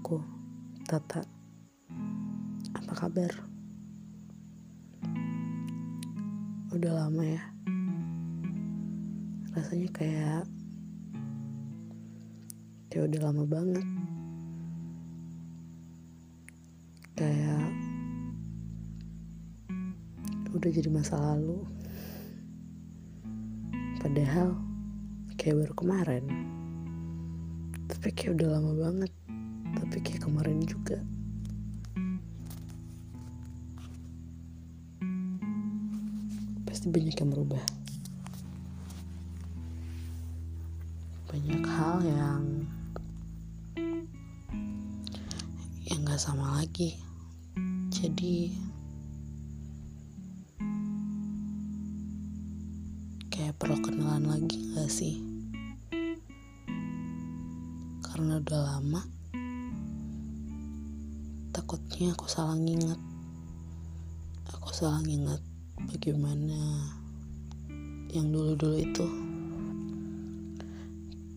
aku, Tata. Apa kabar? Udah lama ya. Rasanya kayak kayak udah lama banget. Kayak udah jadi masa lalu. Padahal kayak baru kemarin. Tapi kayak udah lama banget. Tapi kayak kemarin juga. Pasti banyak yang berubah. Banyak hal yang yang gak sama lagi. Jadi kayak perlu kenalan lagi gak sih? Karena udah lama takutnya aku salah nginget aku salah nginget bagaimana yang dulu-dulu itu.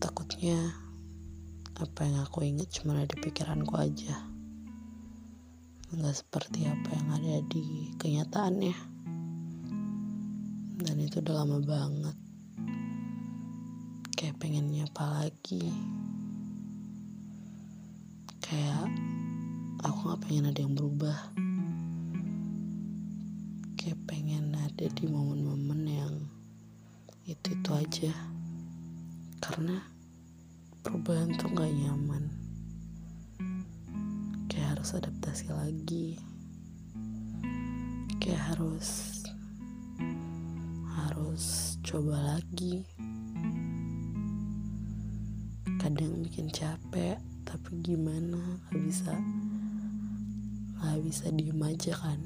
Takutnya apa yang aku inget cuma ada di pikiranku aja. Nggak seperti apa yang ada di kenyataannya. Dan itu udah lama banget. Kayak pengen nyapa lagi kayak aku gak pengen ada yang berubah. Kayak pengen ada di momen-momen yang itu-itu aja. Karena perubahan tuh gak nyaman. Kayak harus adaptasi lagi. Kayak harus harus coba lagi. Kadang bikin capek tapi gimana gak bisa gak bisa diem aja kan